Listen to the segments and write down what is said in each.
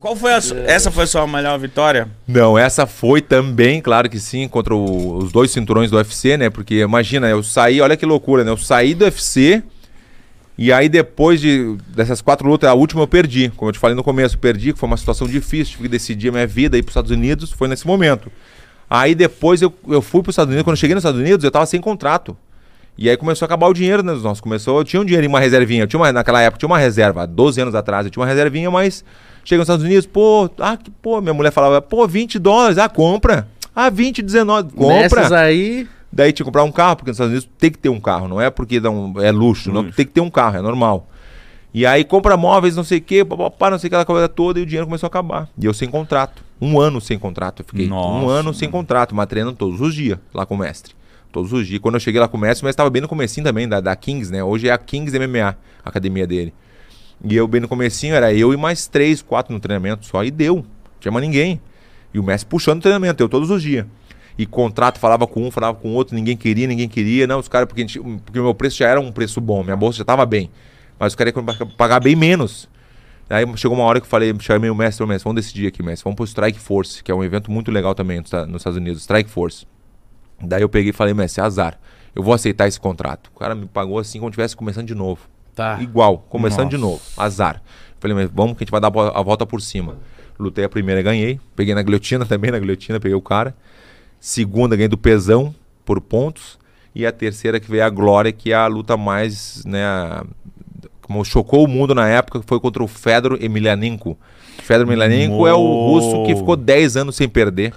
Qual foi a su- essa foi a sua melhor vitória? Não, essa foi também, claro que sim, contra o- os dois cinturões do UFC, né? Porque imagina, eu saí, olha que loucura, né? Eu saí do UFC e aí depois de, dessas quatro lutas, a última eu perdi. Como eu te falei no começo, perdi, que foi uma situação difícil, tive que decidir a minha vida ir para os Estados Unidos, foi nesse momento. Aí depois eu, eu fui para os Estados Unidos, quando eu cheguei nos Estados Unidos, eu tava sem contrato. E aí começou a acabar o dinheiro, né? Nossa, começou, eu tinha um dinheiro em uma reservinha, eu tinha uma, naquela época, tinha uma reserva, há 12 anos atrás, eu tinha uma reservinha, mas chega nos Estados Unidos, pô, ah, que, pô, minha mulher falava, pô, 20 dólares, ah, compra. Ah, 20, 19, compra. Nessas aí. Daí tinha que comprar um carro, porque nos Estados Unidos tem que ter um carro, não é porque dá um- é luxo, não, tem que ter um carro, é normal. E aí compra móveis, não sei o quê, papapá, não sei aquela coisa toda, e o dinheiro começou a acabar. E eu sem contrato. Um ano sem contrato. Eu fiquei um Nossa, ano sem contrato, mas treinando todos os dias lá com o mestre. Todos os dias. Quando eu cheguei lá com o mestre, o mestre estava bem no comecinho também, da, da Kings, né? Hoje é a Kings MMA, a academia dele. E eu bem no comecinho, era eu e mais três, quatro no treinamento só, e deu. Não tinha mais ninguém. E o mestre puxando o treinamento, eu todos os dias. E contrato, falava com um, falava com outro, ninguém queria, ninguém queria. Não, os caras, porque, porque o meu preço já era um preço bom, minha bolsa já estava bem. Mas os caras pa- pagar bem menos. Aí chegou uma hora que eu falei, chamei o mestre, o mestre, vamos decidir aqui, mestre, vamos pro Strike Force, que é um evento muito legal também nos Esta- nos Estados Unidos, Strike Force. Daí eu peguei e falei, mestre, azar, eu vou aceitar esse contrato. O cara me pagou assim como estivesse começando de novo. Tá. Igual, começando de Nossa. novo. Azar. Falei, mas vamos que a gente vai dar a vo- a volta por cima. Lutei a primeira, ganhei. Peguei na guilhotina também, na guilhotina, peguei o cara. Segunda, ganhei do pesão por pontos. E a terceira que veio a Glória, que é a luta mais, né, como chocou o mundo na época, foi contra o Fedor Emelianenko. Fedor Emelianenko é o russo que ficou 10 anos sem perder.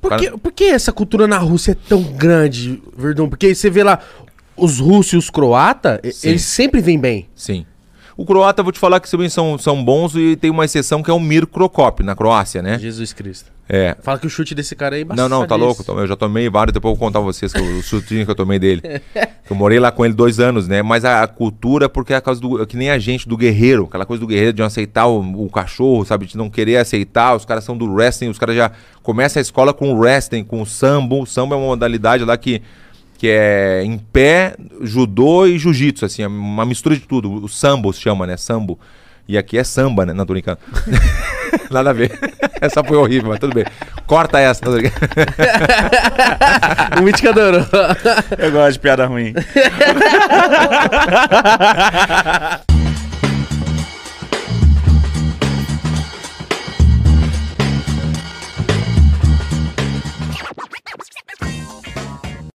Por que, por que essa cultura na Rússia é tão grande, Verdão? Porque você vê lá, os russos e os croatas, eles sempre vêm bem. Sim. O croata, vou te falar que também são, são bons e tem uma exceção que é o Mir Krokop, na Croácia, né? Jesus Cristo. É, Fala que o chute desse cara aí é Não, não, tá louco. Eu já tomei vários, depois eu vou contar pra vocês eu- o chutinho que eu tomei dele. Eu morei lá com ele dois anos, né? Mas a, a cultura, porque é a causa do. Que nem a gente do guerreiro, aquela coisa do guerreiro de não aceitar o, o cachorro, sabe? De não querer aceitar. Os caras são do wrestling, os caras já começam a escola com wrestling, com sambo. O sambo é uma modalidade lá que, que é em pé, judô e jiu-jitsu, assim, é uma mistura de tudo. O sambo se chama, né? Sambo. E aqui é samba, né? Não, tô brincando. Nada a ver. Essa foi horrível, mas tudo bem. Corta essa, tô brincando. O Mítica adorou. Eu gosto de piada ruim.